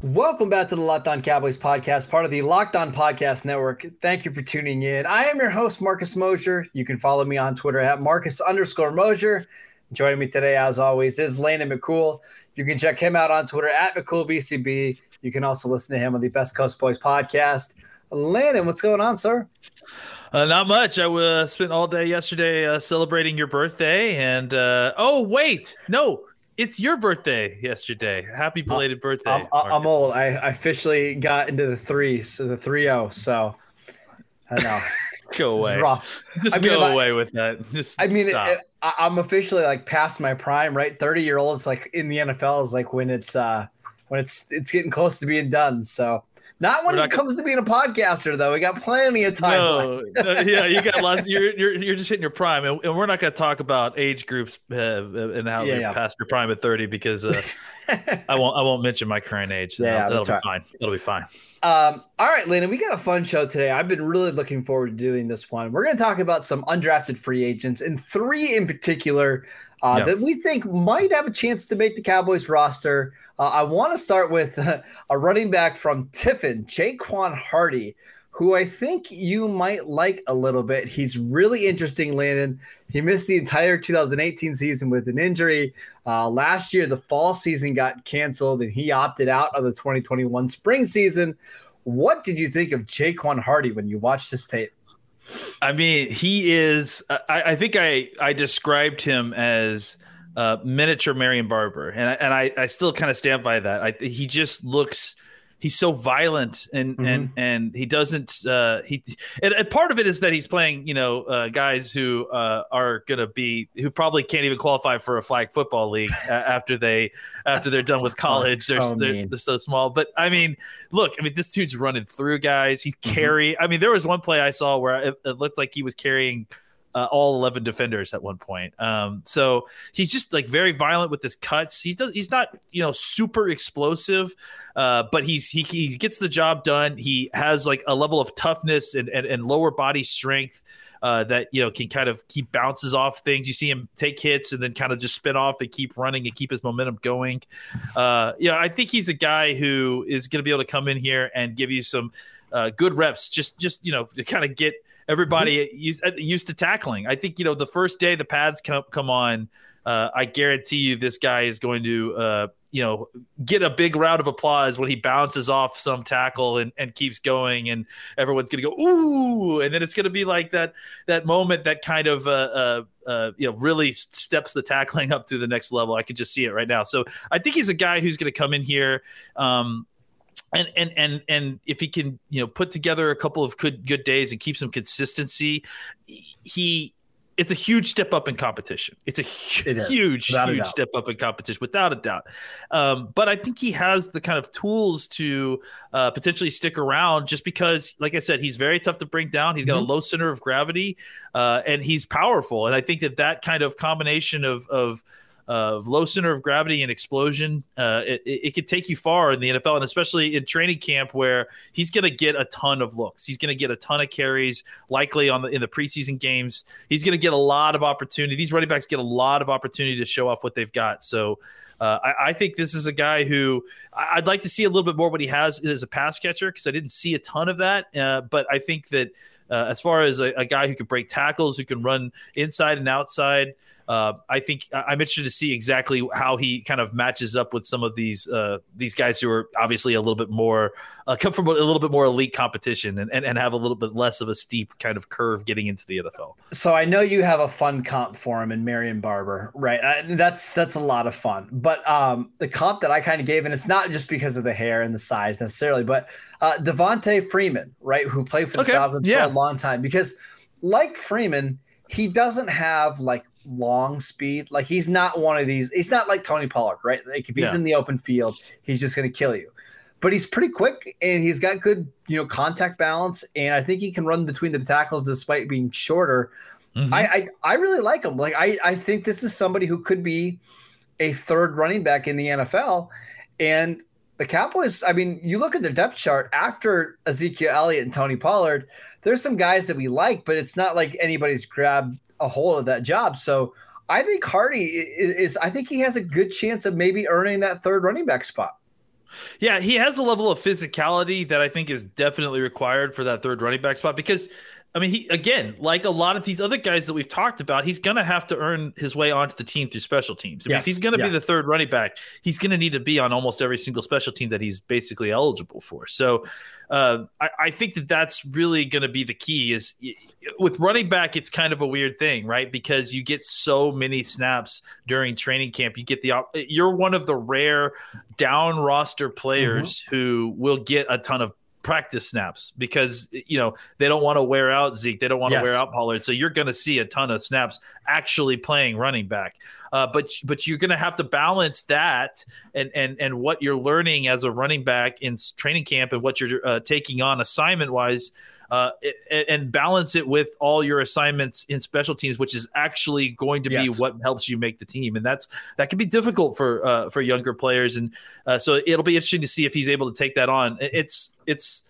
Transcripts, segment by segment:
Welcome back to the Locked On Cowboys podcast, part of the Locked On Podcast Network. Thank you for tuning in. I am your host, Marcus Mosher. You can follow me on Twitter at Marcus underscore Mosher. Joining me today, as always, is Landon McCool. You can check him out on Twitter at McCoolBCB. You can also listen to him on the Best Coast Boys podcast. Landon, what's going on, sir? Uh, not much. I uh, spent all day yesterday uh, celebrating your birthday, and uh, oh wait, no, it's your birthday yesterday. Happy belated birthday! I'm, I'm old. I, officially got into the three, so the three zero. Oh, so I know. go away. Just I mean, go away I, with that. Just I mean, it, it, I'm officially like past my prime, right? Thirty year olds like in the NFL is like when it's uh when it's it's getting close to being done. So not when it comes gonna... to being a podcaster, though. We got plenty of time. No, uh, yeah, you got lots. You're, you're you're just hitting your prime, and, and we're not going to talk about age groups uh, and how yeah, they yeah. past your prime at 30 because uh, I won't I won't mention my current age. Yeah, that'll, that'll be right. fine. That'll be fine. Um, all right, Landon, we got a fun show today. I've been really looking forward to doing this one. We're going to talk about some undrafted free agents and three in particular uh, yeah. that we think might have a chance to make the Cowboys roster. Uh, I want to start with uh, a running back from Tiffin, Jaquan Hardy, who I think you might like a little bit. He's really interesting, Landon. He missed the entire 2018 season with an injury. Uh, last year, the fall season got canceled, and he opted out of the 2021 spring season. What did you think of Jaquan Hardy when you watched this tape? I mean, he is. I, I think I I described him as uh, miniature Marion Barber, and I, and I I still kind of stand by that. I he just looks he's so violent and mm-hmm. and and he doesn't uh he and, and, part of it is that he's playing you know uh, guys who uh, are gonna be who probably can't even qualify for a flag football league after they after they're done with college they're, so they're, they're, so small but i mean look i mean this dude's running through guys he's mm-hmm. carry mm-hmm. i mean there was one play i saw where it, it looked like he was carrying uh, all 11 defenders at one point. Um, so he's just like very violent with his cuts. He does, he's not, you know, super explosive, uh, but he's, he, he gets the job done. He has like a level of toughness and, and, and lower body strength. Uh, that you know can kind of keep bounces off things. You see him take hits and then kind of just spin off and keep running and keep his momentum going. Uh, yeah, I think he's a guy who is going to be able to come in here and give you some uh, good reps. Just just you know to kind of get everybody mm-hmm. used, uh, used to tackling. I think you know the first day the pads come come on, uh, I guarantee you this guy is going to uh, you know get a big round of applause when he bounces off some tackle and, and keeps going, and everyone's going to go ooh, and then it's going to be like that that moment that kind of uh, uh, uh, you know really steps the tackling up to the next level. I could just see it right now. So I think he's a guy who's going to come in here. Um, and and and and if he can you know put together a couple of good good days and keep some consistency he it's a huge step up in competition. It's a it huge, huge step up in competition, without a doubt. Um, but I think he has the kind of tools to uh, potentially stick around, just because, like I said, he's very tough to bring down. He's got mm-hmm. a low center of gravity, uh, and he's powerful. And I think that that kind of combination of of of low center of gravity and explosion, uh, it, it, could take you far in the NFL, and especially in training camp where he's going to get a ton of looks. He's going to get a ton of carries, likely on the in the preseason games. He's going to get a lot of opportunity. These running backs get a lot of opportunity to show off what they've got. So. Uh, I, I, think this is a guy who I'd like to see a little bit more what he has as a pass catcher because I didn't see a ton of that. Uh, but I think that uh, as far as a, a, guy who can break tackles, who can run inside and outside, uh, I think I'm interested to see exactly how he kind of matches up with some of these uh, these guys who are obviously a little bit more uh, come from a little bit more elite competition and, and, and have a little bit less of a steep kind of curve getting into the NFL. So I know you have a fun comp for him in Marion Barber, right? I, that's that's a lot of fun. But um, the comp that I kind of gave, and it's not just because of the hair and the size necessarily, but uh, Devonta Freeman, right, who played for the okay. Falcons yeah. Long time, because like Freeman, he doesn't have like long speed. Like he's not one of these. He's not like Tony Pollard, right? Like if he's yeah. in the open field, he's just going to kill you. but he's pretty quick and he's got good, you know, contact balance. And I think he can run between the tackles despite being shorter. Mm-hmm. I, I, I really like him. Like I I think this is somebody who could be a third running back in the NFL. And the Cowboys, I mean, you look at their depth chart after Ezekiel Elliott and Tony Pollard, there's some guys that we like, but it's not like anybody's grabbed a hold of that job. So I think Hardy is, is, I think he has a good chance of maybe earning that third running back spot. Yeah, he has a level of physicality that I think is definitely required for that third running back spot because I mean, he again, like a lot of these other guys that we've talked about, he's going to have to earn his way onto the team through special teams. I mean, if he's going to yeah. be the third running back, he's going to need to be on almost every single special team that he's basically eligible for. So, uh, I, I, think that that's really going to be the key. Is with running back, it's kind of a weird thing, right? Because you get so many snaps during training camp. You get the you're one of the rare down roster players mm-hmm. who will get a ton of practice snaps because you know they don't want to wear out Zeke, they don't want to yes. wear out Pollard, so you're going to see a ton of snaps actually playing running back. Uh, but but you're going to have to balance that and and and what you're learning as a running back in training camp and what you're uh, taking on assignment wise. Uh, and balance it with all your assignments in special teams, which is actually going to yes. be what helps you make the team, and that's that can be difficult for uh, for younger players, and uh, so it'll be interesting to see if he's able to take that on. It's it's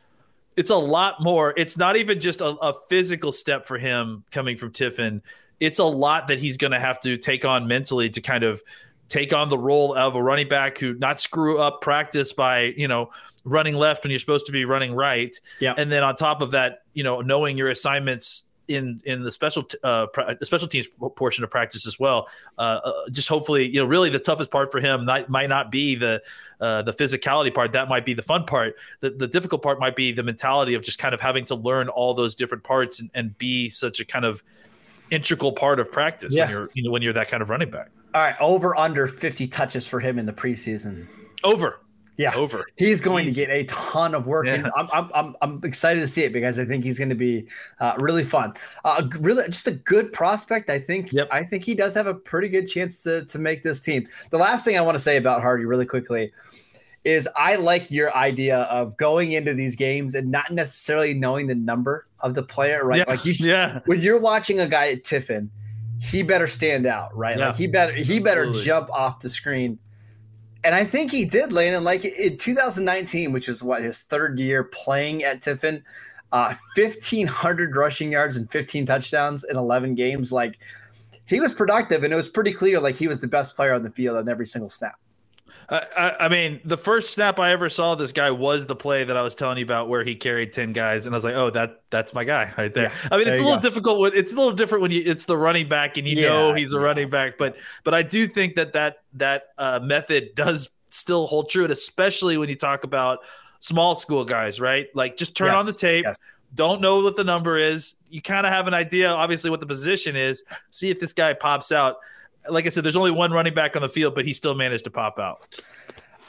it's a lot more. It's not even just a, a physical step for him coming from Tiffin. It's a lot that he's going to have to take on mentally to kind of take on the role of a running back who not screw up practice by you know running left when you're supposed to be running right. Yeah. And then on top of that, you know, knowing your assignments in in the special uh special teams portion of practice as well. Uh, uh, just hopefully, you know, really the toughest part for him might might not be the uh, the physicality part. That might be the fun part. The the difficult part might be the mentality of just kind of having to learn all those different parts and, and be such a kind of integral part of practice yeah. when you're you know when you're that kind of running back. All right, over under 50 touches for him in the preseason. Over. Yeah, over. He's going he's, to get a ton of work, yeah. and I'm, I'm, I'm, I'm excited to see it because I think he's going to be uh, really fun. Uh, really, just a good prospect. I think. Yep. I think he does have a pretty good chance to to make this team. The last thing I want to say about Hardy, really quickly, is I like your idea of going into these games and not necessarily knowing the number of the player, right? Yeah. Like you, yeah. When you're watching a guy at Tiffin, he better stand out, right? Yeah. Like he better he better Absolutely. jump off the screen and I think he did, Landon. Like in 2019, which is what his third year playing at Tiffin, uh, 1,500 rushing yards and 15 touchdowns in 11 games. Like he was productive, and it was pretty clear like he was the best player on the field on every single snap. I, I, mean, the first snap I ever saw this guy was the play that I was telling you about, where he carried ten guys, and I was like, "Oh, that that's my guy right there." Yeah, I mean, it's a little go. difficult. When, it's a little different when you it's the running back and you yeah, know he's a yeah. running back, but but I do think that that that uh, method does still hold true, and especially when you talk about small school guys, right? Like, just turn yes, on the tape. Yes. Don't know what the number is. You kind of have an idea, obviously, what the position is. See if this guy pops out like I said, there's only one running back on the field, but he still managed to pop out.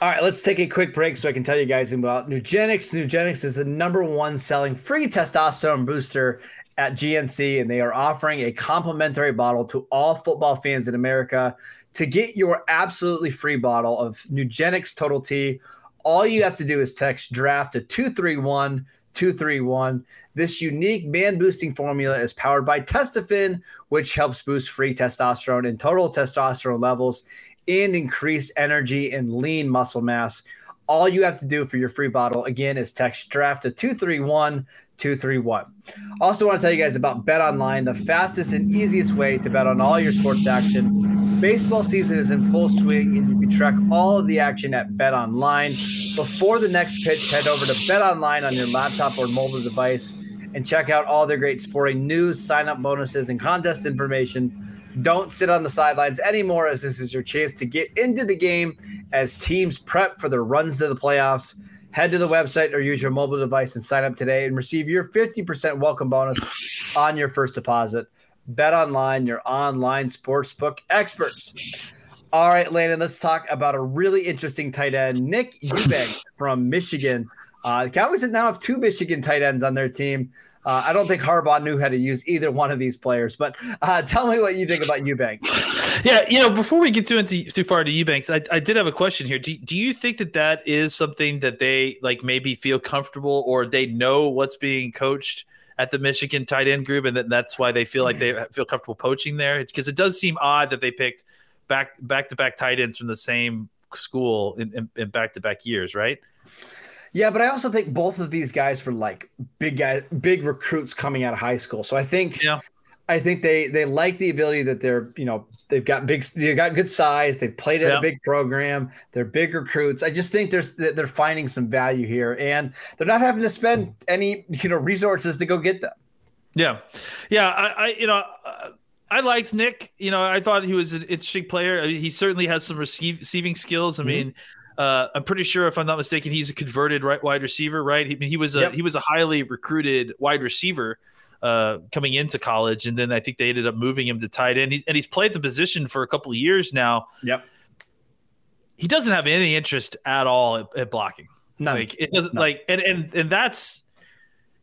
All right, let's take a quick break so I can tell you guys about Nugenix. Nugenix is the number one selling free testosterone booster at GNC, and they are offering a complimentary bottle to all football fans in America. To get your absolutely free bottle of Nugenix Total T, all you have to do is text draft to 231 231. This unique man boosting formula is powered by Testofen, which helps boost free testosterone and total testosterone levels and increase energy and lean muscle mass. All you have to do for your free bottle again is text draft to 231 231. Also, want to tell you guys about Bet Online, the fastest and easiest way to bet on all your sports action. Baseball season is in full swing, and you can track all of the action at Bet Online. Before the next pitch, head over to Bet Online on your laptop or mobile device and check out all their great sporting news, sign up bonuses, and contest information. Don't sit on the sidelines anymore, as this is your chance to get into the game as teams prep for their runs to the playoffs. Head to the website or use your mobile device and sign up today and receive your 50% welcome bonus on your first deposit. Bet online, your online sportsbook experts. All right, Landon, let's talk about a really interesting tight end, Nick Eubanks from Michigan. Uh, the Cowboys now have two Michigan tight ends on their team. Uh, I don't think Harbaugh knew how to use either one of these players. But uh, tell me what you think about Eubanks. Yeah, you know, before we get too into too far to Eubanks, I, I did have a question here. Do, do you think that that is something that they like maybe feel comfortable or they know what's being coached at the Michigan tight end group, and that's why they feel like they mm. feel comfortable poaching there? It's because it does seem odd that they picked back back to back tight ends from the same school in back to back years, right? Yeah, but I also think both of these guys were like big guys, big recruits coming out of high school. So I think, yeah, I think they they like the ability that they're you know they've got big they've got good size. They've played at yeah. a big program. They're big recruits. I just think there's they're finding some value here, and they're not having to spend any you know resources to go get them. Yeah, yeah. I, I you know. I liked Nick. You know, I thought he was an interesting player. He certainly has some receiving skills. I mm-hmm. mean, uh, I'm pretty sure, if I'm not mistaken, he's a converted right wide receiver, right? He, mean he was a yep. he was a highly recruited wide receiver uh, coming into college, and then I think they ended up moving him to tight end. He, and he's played the position for a couple of years now. Yep. He doesn't have any interest at all at, at blocking. No, like it doesn't None. like, and and and that's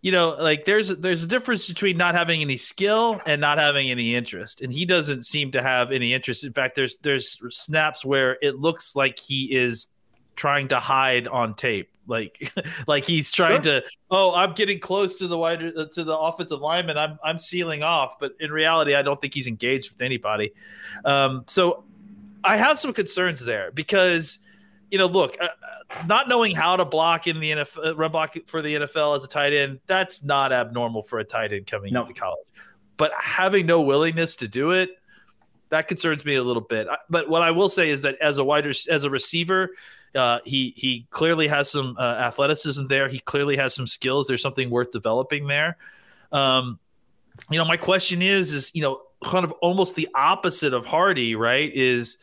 you know like there's there's a difference between not having any skill and not having any interest and he doesn't seem to have any interest in fact there's there's snaps where it looks like he is trying to hide on tape like like he's trying sure. to oh i'm getting close to the wide uh, to the offensive lineman i'm i'm sealing off but in reality i don't think he's engaged with anybody um, so i have some concerns there because you know look uh, uh not knowing how to block in the NFL, uh, run block for the NFL as a tight end, that's not abnormal for a tight end coming no. into college. But having no willingness to do it, that concerns me a little bit. But what I will say is that as a wider as a receiver, uh, he he clearly has some uh, athleticism there. He clearly has some skills. There's something worth developing there. Um, you know, my question is, is you know, kind of almost the opposite of Hardy, right? Is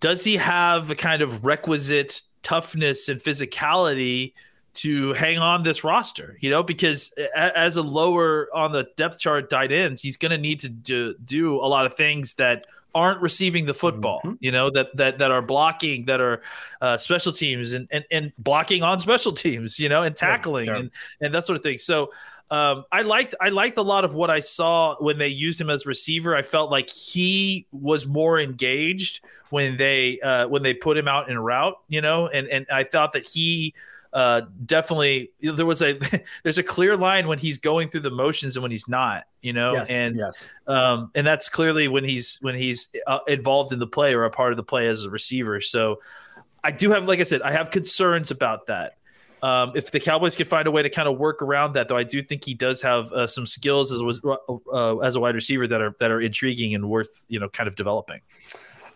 does he have a kind of requisite toughness and physicality to hang on this roster? You know, because as a lower on the depth chart tight end, he's going to need to do, do a lot of things that aren't receiving the football, mm-hmm. you know, that that that are blocking, that are uh, special teams and, and and blocking on special teams, you know, and tackling yeah, and and that sort of thing. So um, I liked I liked a lot of what I saw when they used him as receiver. I felt like he was more engaged when they uh, when they put him out in route, you know, and and I thought that he uh, definitely there was a there's a clear line when he's going through the motions and when he's not you know? Yes, and yes. um and that's clearly when he's when he's uh, involved in the play or a part of the play as a receiver. So i do have like i said i have concerns about that. Um, if the Cowboys can find a way to kind of work around that, though, I do think he does have uh, some skills as a, uh, as a wide receiver that are that are intriguing and worth you know kind of developing.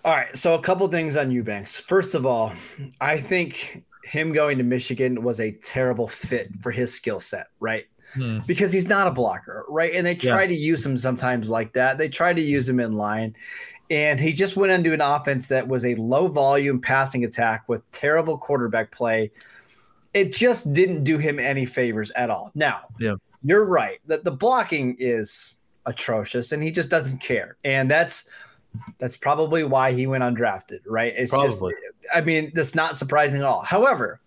All right, so a couple things on Eubanks. First of all, I think him going to Michigan was a terrible fit for his skill set, right? Hmm. Because he's not a blocker, right? And they try yeah. to use him sometimes like that. They try to use him in line. And he just went into an offense that was a low volume passing attack with terrible quarterback play. It just didn't do him any favors at all. Now, yeah. you're right that the blocking is atrocious and he just doesn't care. And that's that's probably why he went undrafted, right? It's probably. just, I mean, that's not surprising at all. However,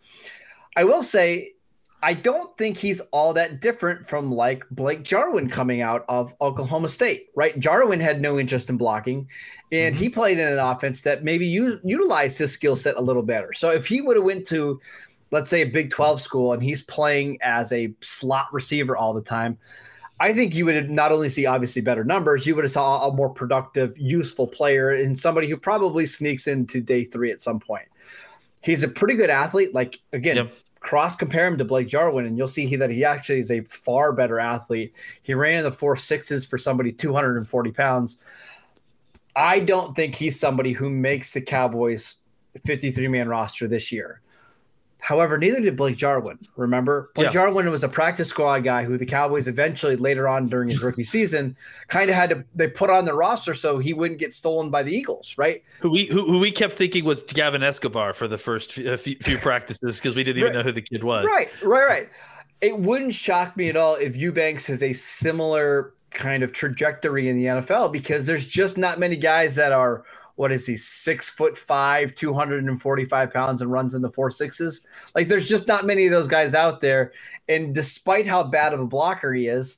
I will say, I don't think he's all that different from like Blake Jarwin coming out of Oklahoma State, right? Jarwin had no interest in blocking, and mm-hmm. he played in an offense that maybe you utilized his skill set a little better. So if he would have went to, let's say, a Big Twelve school and he's playing as a slot receiver all the time, I think you would not only see obviously better numbers, you would have saw a more productive, useful player and somebody who probably sneaks into day three at some point. He's a pretty good athlete. Like again, yep. cross compare him to Blake Jarwin, and you'll see he, that he actually is a far better athlete. He ran in the four sixes for somebody 240 pounds. I don't think he's somebody who makes the Cowboys 53 man roster this year. However, neither did Blake Jarwin. Remember, Blake yeah. Jarwin was a practice squad guy who the Cowboys eventually, later on during his rookie season, kind of had to they put on the roster so he wouldn't get stolen by the Eagles, right? Who we who, who we kept thinking was Gavin Escobar for the first few, few practices because we didn't even right. know who the kid was. Right, right, right. It wouldn't shock me at all if Eubanks has a similar kind of trajectory in the NFL because there's just not many guys that are what is he, six foot five, 245 pounds, and runs in the four sixes? Like, there's just not many of those guys out there. And despite how bad of a blocker he is,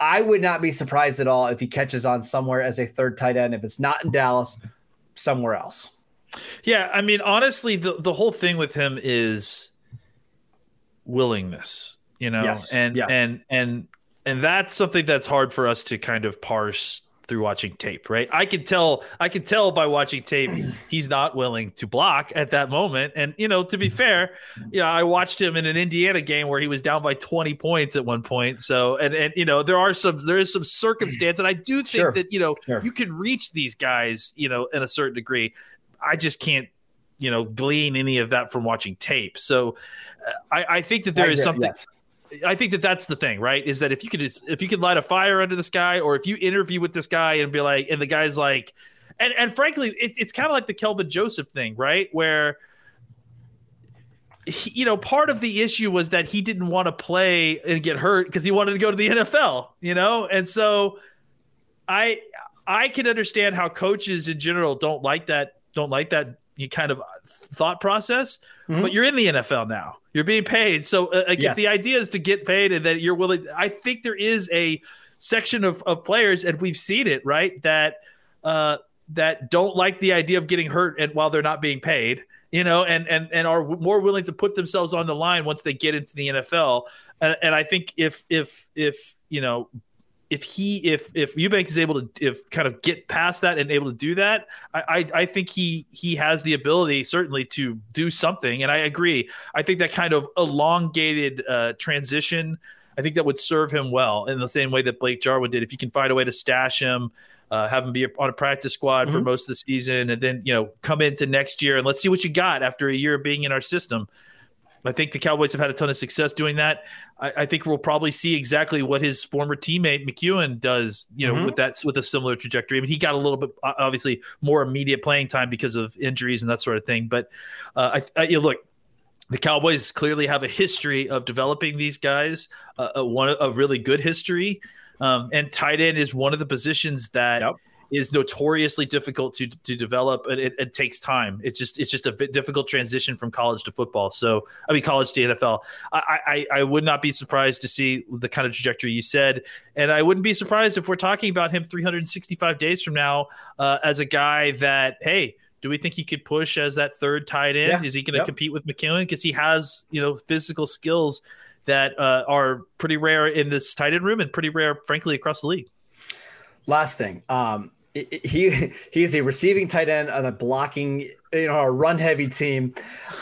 I would not be surprised at all if he catches on somewhere as a third tight end. If it's not in Dallas, somewhere else. Yeah, I mean, honestly, the the whole thing with him is willingness, you know, Yes, and yes. and and and that's something that's hard for us to kind of parse through watching tape, right? I can tell, I can tell by watching tape, he's not willing to block at that moment. And you know, to be fair, you know, I watched him in an Indiana game where he was down by 20 points at one point. So, and and you know, there are some, there is some circumstance, and I do think Sure. that you know, Sure. you can reach these guys, you know, in a certain degree. I just can't, you know, glean any of that from watching tape. So, uh, I, I think that there is something. yes. I think that that's the thing, right? Is that if you could if you could light a fire under this guy, or if you interview with this guy and be like, and the guy's like, and and frankly, it, it's kind of like the Kelvin Joseph thing, right? Where he, you know, part of the issue was that he didn't want to play and get hurt because he wanted to go to the NFL, you know, and so I I can understand how coaches in general don't like that don't like that you kind of thought process, Mhm. but you're in the NFL now. You're being paid, so uh, like, Yes. if the idea is to get paid and that you're willing, I think there is a section of, of players, and we've seen it, right? That uh, that don't like the idea of getting hurt and while they're not being paid, you know, and and and are more willing to put themselves on the line once they get into the NFL. And, and I think if if if you know if he if if Eubanks is able to if kind of get past that and able to do that, I, I I think he he has the ability certainly to do something. And I agree. I think that kind of elongated uh, transition, I think that would serve him well in the same way that Blake Jarwin did. If you can find a way to stash him, uh, have him be on a practice squad for Mhm. most of the season, and then you know come into next year and let's see what you got after a year of being in our system. I think the Cowboys have had a ton of success doing that. I, I think we'll probably see exactly what his former teammate McKeon does, you know, Mhm. with that with a similar trajectory. I mean, he got a little bit obviously more immediate playing time because of injuries and that sort of thing. But uh, I, I you know, look, the Cowboys clearly have a history of developing these guys, uh, a, one a really good history, um, and tight end is one of the positions that is notoriously difficult to to develop, and it, it takes time. It's just it's just a bit difficult transition from college to football. So I mean, college to NFL. I, I I would not be surprised to see the kind of trajectory you said, and I wouldn't be surprised if we're talking about him 365 days from now uh, as a guy that hey. Do we think he could push as that third tight end? Yeah. Is he going to Yep. compete with McKeon because he has you know physical skills that uh, are pretty rare in this tight end room and pretty rare, frankly, across the league. Last thing, um, he he's a receiving tight end on a blocking, you know, a run heavy team.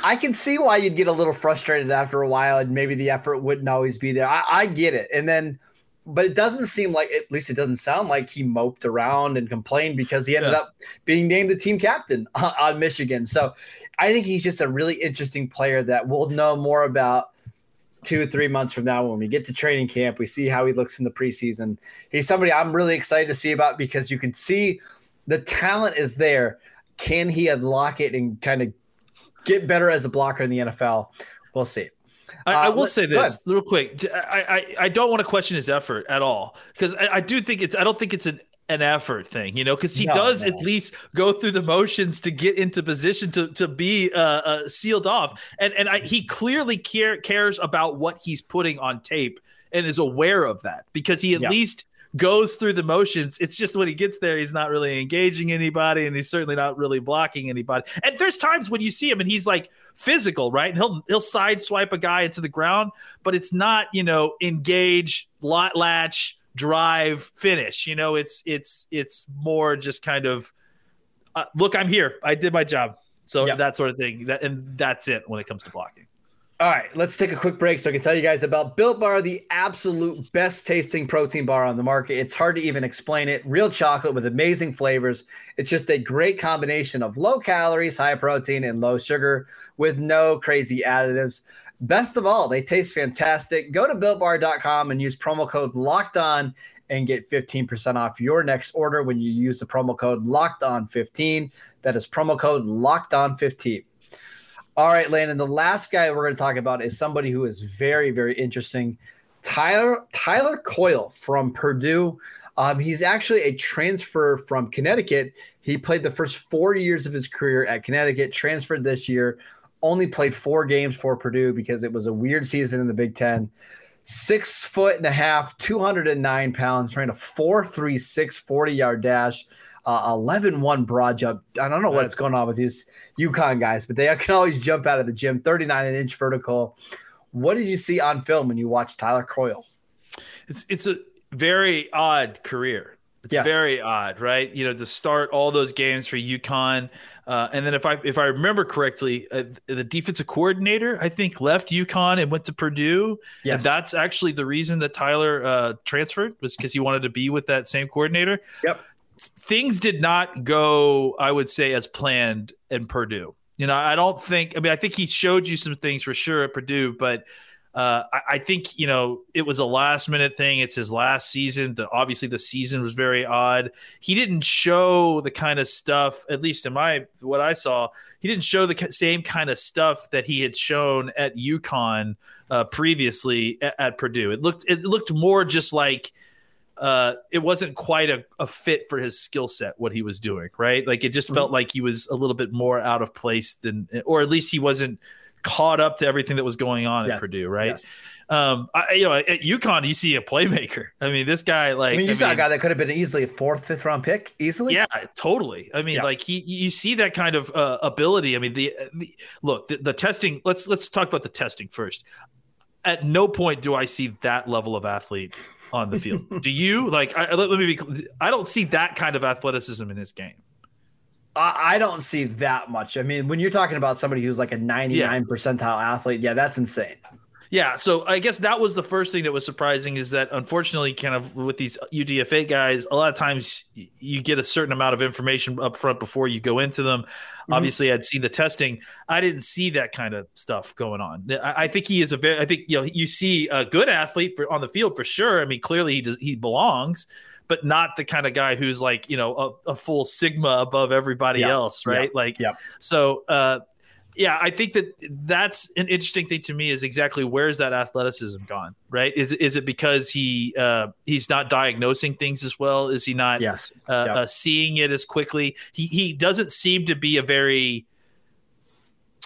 I can see why you'd get a little frustrated after a while, and maybe the effort wouldn't always be there. I, I get it, and then, but it doesn't seem like, at least it doesn't sound like he moped around and complained because he ended Yeah. up being named the team captain on, on Michigan. So I think he's just a really interesting player that we'll know more about two or three months from now when we get to training camp we see how he looks in the preseason. He's somebody i'm really excited to see about because you can see the talent is there. Can he unlock it and kind of get better as a blocker in the nfl we'll see. I, I Uh, will let- say this real quick. I I don't want to question his effort at all because I, I do think it's I don't think it's an an effort thing, you know, because he No, does no. at least go through the motions to get into position to to be uh, uh, sealed off, and and I, he clearly care, cares about what he's putting on tape and is aware of that because he at Yeah. least goes through the motions. It's just when he gets there, he's not really engaging anybody, and he's certainly not really blocking anybody. And there's times when you see him and he's like physical, right? And he'll he'll side swipe a guy into the ground, but it's not you know engage, lot latch, drive, finish. You know, it's it's it's more just kind of uh, look, I'm here, I did my job. So Yeah. that sort of thing. That and that's it when it comes to blocking. All right, let's take a quick break so I can tell you guys about Built Bar, the absolute best tasting protein bar on the market. It's hard to even explain it. Real chocolate with amazing flavors. It's just a great combination of low calories, high protein, and low sugar with no crazy additives. Best of all, they taste fantastic. Go to builtbar.com and use promo code locked on and get 15% off your next order when you use the promo code locked on 15. That is promo code locked on 15. All right, Landon. The last guy we're going to talk about is somebody who is very, very interesting. Tyler Tyler Coyle from Purdue. Um, he's actually a transfer from Connecticut. He played the first four years of his career at Connecticut, transferred this year, only played four games for Purdue because it was a weird season in the Big Ten. Six foot and a half, 209 pounds, ran a 4.36 40 yard dash, uh, 11 1 broad jump. I don't know what's going on with these UConn guys, but they can always jump out of the gym, 39 inch vertical. What did you see on film when you watched Tyler Coyle? It's it's a very odd career. It's yes. very odd, right? You know, to start all those games for UConn, uh, and then if I if I remember correctly, uh, the defensive coordinator I think left UConn and went to Purdue. Yes. and that's actually the reason that Tyler uh, transferred was because he wanted to be with that same coordinator. Yep. Things did not go, I would say, as planned in Purdue. You know, I don't think. I mean, I think he showed you some things for sure at Purdue, but uh, I, I, think you know it was a last minute thing. It's his last season. The, obviously, the season was very odd. He didn't show the kind of stuff, at least in my what I saw. He didn't show the same kind of stuff that he had shown at UConn uh, previously at, at, Purdue. It looked it looked more just like. Uh, it wasn't quite a, a fit for his skill set what he was doing right like it just mm-hmm. felt like he was a little bit more out of place than or at least he wasn't caught up to everything that was going on yes. at Purdue, right? Yes. Um, I, you know, at UConn, you see a playmaker. I mean, this guy, like, I mean, you I saw mean, a guy that could have been easily a fourth, fifth round pick, easily. Yeah, totally. I mean, yeah. like he, you see that kind of uh, ability. I mean, the, the look, the, the testing. Let's let's talk about the testing first. At no point do I see that level of athlete on the field. do you? Like, I, let, let me be. I don't see that kind of athleticism in his game. I don't see that much. I mean, when you're talking about somebody who's like a 99 yeah. percentile athlete, yeah, that's insane. Yeah, so I guess that was the first thing that was surprising is that unfortunately, kind of with these UDFA guys, a lot of times you get a certain amount of information up front before you go into them. Mm-hmm. Obviously, I'd seen the testing. I didn't see that kind of stuff going on. I, I, think he is a very. I think you know you see a good athlete for, on the field for sure. I mean, clearly he does he belongs but not the kind of guy who's like you know a, a full sigma above everybody yeah. else right yeah. like yeah so uh yeah i think that that's an interesting thing to me is exactly where's that athleticism gone right is is it because he uh he's not diagnosing things as well is he not yes uh, yep. uh, seeing it as quickly he he doesn't seem to be a very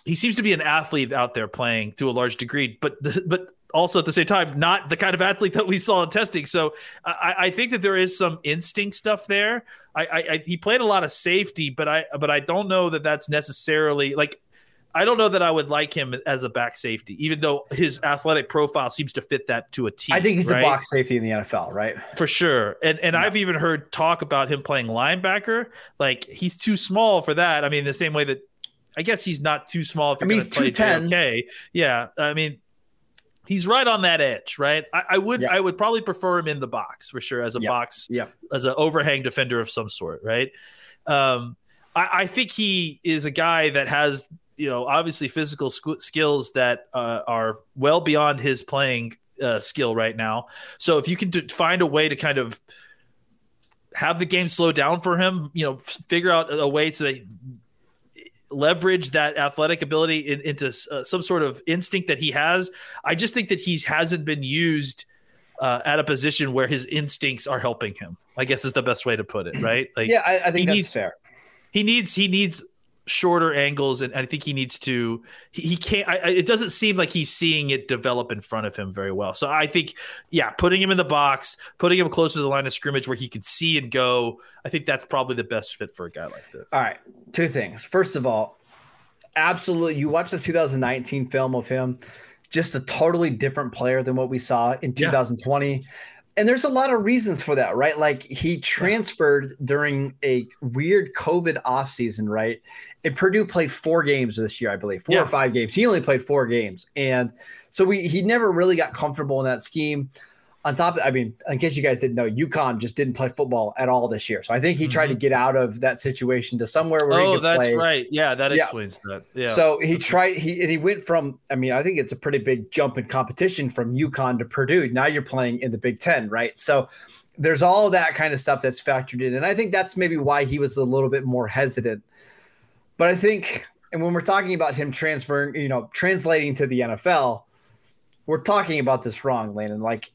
he seems to be an athlete out there playing to a large degree but the, but also at the same time not the kind of athlete that we saw in testing. So I, I think that there is some instinct stuff there. I, I, he played a lot of safety, but I but I don't know that that's necessarily like I don't know that I would like him as a back safety, even though his athletic profile seems to fit that to a T. I think he's right? a box safety in the NFL, right? For sure. And and yeah. I've even heard talk about him playing linebacker. Like he's too small for that. I mean, the same way that I guess he's not too small if you're I mean, to play Okay, Yeah. I mean, he's right on that edge, right? I, I would yeah. I would probably prefer him in the box for sure as a yeah. box, yeah, as an overhang defender of some sort, right? Um, I, I, think he is a guy that has you know obviously physical sc- skills that uh, are well beyond his playing uh, skill right now. So if you can d- find a way to kind of have the game slow down for him, you know, figure out a way to leverage that athletic ability in, into uh, some sort of instinct that he has. I just think that he hasn't been used uh, at a position where his instincts are helping him. I guess is the best way to put it, right? Like, yeah, I, I think that's needs, fair. He needs he needs shorter angles, and I think he needs to. He, he can't. I, it doesn't seem like he's seeing it develop in front of him very well. So I think, yeah, putting him in the box, putting him closer to the line of scrimmage where he can see and go. I think that's probably the best fit for a guy like this. All right, two things. First of all, absolutely. You watch the 2019 film of him, just a totally different player than what we saw in 2020. Yeah and there's a lot of reasons for that, right? Like he transferred during a weird COVID offseason, right? And Purdue played four games this year, I believe, four yeah. or five games. He only played four games. And so we he never really got comfortable in that scheme on top of, I mean, in case you guys didn't know, UConn just didn't play football at all this year. So I think he mm-hmm. tried to mm-hmm. get out of that situation to somewhere where oh, he could that's play. right. Yeah, that explains yeah. that. Yeah. So he tried he and he went from I mean, I think it's a pretty big jump in competition from UConn to Purdue. Now you're playing in the Big Ten, right? So there's all that kind of stuff that's factored in. And I think that's maybe why he was a little bit more hesitant. But I think, and when we're talking about him transferring, you know, translating to the NFL, we're talking about this wrong, Landon. Like,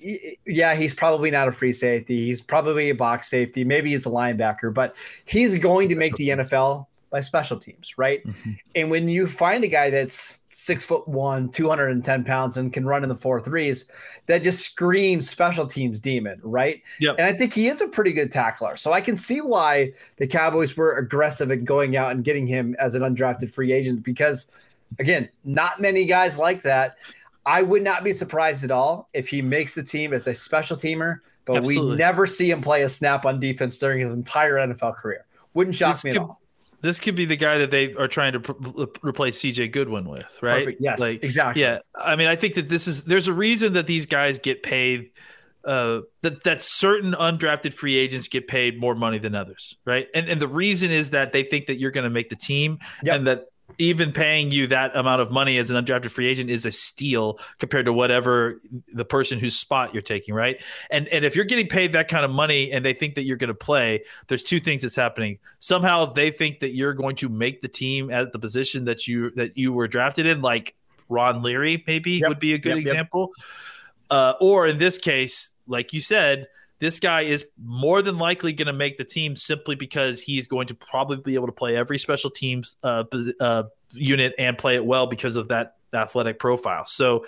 yeah, he's probably not a free safety. He's probably a box safety. Maybe he's a linebacker, but he's going to make the NFL by special teams, right? Mm-hmm. And when you find a guy that's six foot one, 210 pounds, and can run in the four threes, that just screams special teams demon, right? Yep. And I think he is a pretty good tackler. So I can see why the Cowboys were aggressive in going out and getting him as an undrafted free agent because, again, not many guys like that. I would not be surprised at all if he makes the team as a special teamer, but Absolutely. we never see him play a snap on defense during his entire NFL career. Wouldn't shock this me could, at all. This could be the guy that they are trying to pr- replace CJ Goodwin with, right? Perfect. Yes, like exactly. Yeah, I mean, I think that this is there's a reason that these guys get paid. Uh, that that certain undrafted free agents get paid more money than others, right? And and the reason is that they think that you're going to make the team, yep. and that even paying you that amount of money as an undrafted free agent is a steal compared to whatever the person whose spot you're taking, right? And and if you're getting paid that kind of money and they think that you're going to play, there's two things that's happening. Somehow they think that you're going to make the team at the position that you that you were drafted in, like Ron Leary maybe yep. would be a good yep, example. Yep. Uh, or in this case, like you said, this guy is more than likely going to make the team simply because he's going to probably be able to play every special teams uh, uh, unit and play it well because of that athletic profile. So,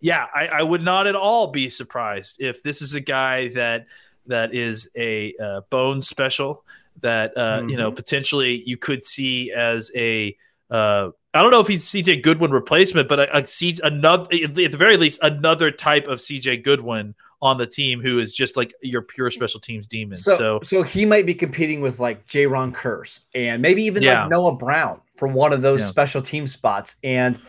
yeah, I, I, would not at all be surprised if this is a guy that that is a uh, bone special that uh, mm-hmm. you know mm-hmm. potentially you could see as a uh, I don't know if he's CJ Goodwin replacement, but I, I see another at the very least another type of CJ Goodwin on the team who is just like your pure special teams demon. So, so, so he might be competing with like Jayron Kearse and maybe even yeah. like Noah Brown for one of those yeah. special team spots. And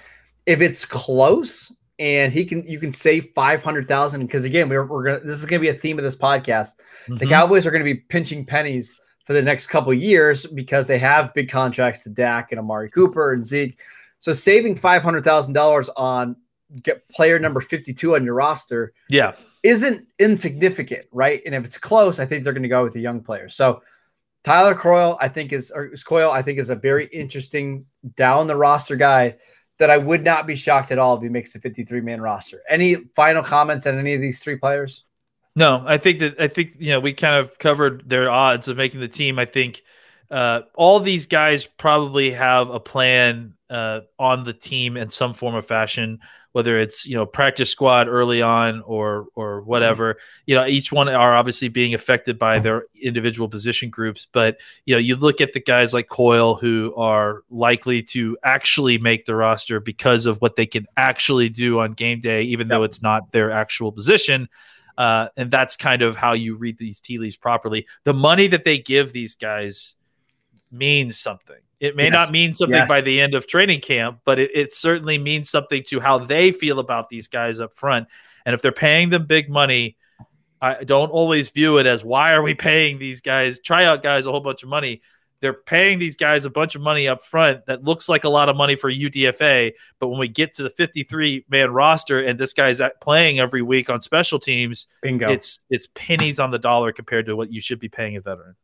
if it's close and he can, you can save 500,000 because again, we're, we're to, this is going to be a theme of this podcast. Mm-hmm. The Cowboys are going to be pinching pennies for the next couple years because they have big contracts to Dak and Amari Cooper and Zeke. So saving $500,000 on get player number 52 on your roster. Yeah isn't insignificant, right? And if it's close, I think they're going to go with the young players. So Tyler Coyle, I think is or Coyle, I think is a very interesting down the roster guy that I would not be shocked at all if he makes a 53 man roster. Any final comments on any of these three players? No, I think that I think you know we kind of covered their odds of making the team. I think uh, all these guys probably have a plan uh, on the team in some form of fashion whether it's you know practice squad early on or or whatever. You know, each one are obviously being affected by their individual position groups, but you know, you look at the guys like Coyle who are likely to actually make the roster because of what they can actually do on game day, even yep. though it's not their actual position. Uh, and that's kind of how you read these tea leaves properly. The money that they give these guys means something. It may yes. not mean something yes. by the end of training camp, but it, it, certainly means something to how they feel about these guys up front. And if they're paying them big money, I don't always view it as why are we paying these guys, tryout guys, a whole bunch of money. They're paying these guys a bunch of money up front that looks like a lot of money for UDFA. But when we get to the 53 man roster and this guy's playing every week on special teams, Bingo. it's it's pennies on the dollar compared to what you should be paying a veteran.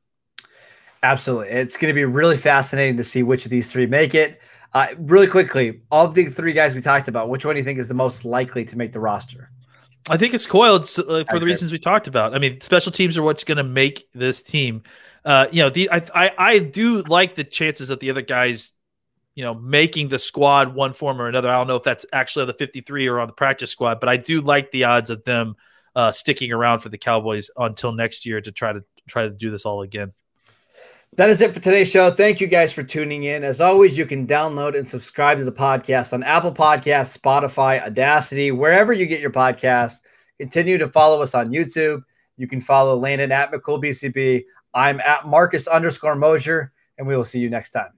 Absolutely. It's going to be really fascinating to see which of these three make it. Uh, really quickly, all the three guys we talked about, which one do you think is the most likely to make the roster? I think it's Coyle uh, for okay. the reasons we talked about. I mean, special teams are what's going to make this team. Uh, you know, the I, I I do like the chances of the other guys, you know, making the squad one form or another. I don't know if that's actually on the 53 or on the practice squad, but I do like the odds of them uh, sticking around for the Cowboys until next year to try to try to do this all again. That is it for today's show. Thank you guys for tuning in. As always, you can download and subscribe to the podcast on Apple Podcasts, Spotify, Audacity, wherever you get your podcasts. Continue to follow us on YouTube. You can follow Landon at McCoolBCB. I'm at Marcus underscore Mosher, and we will see you next time.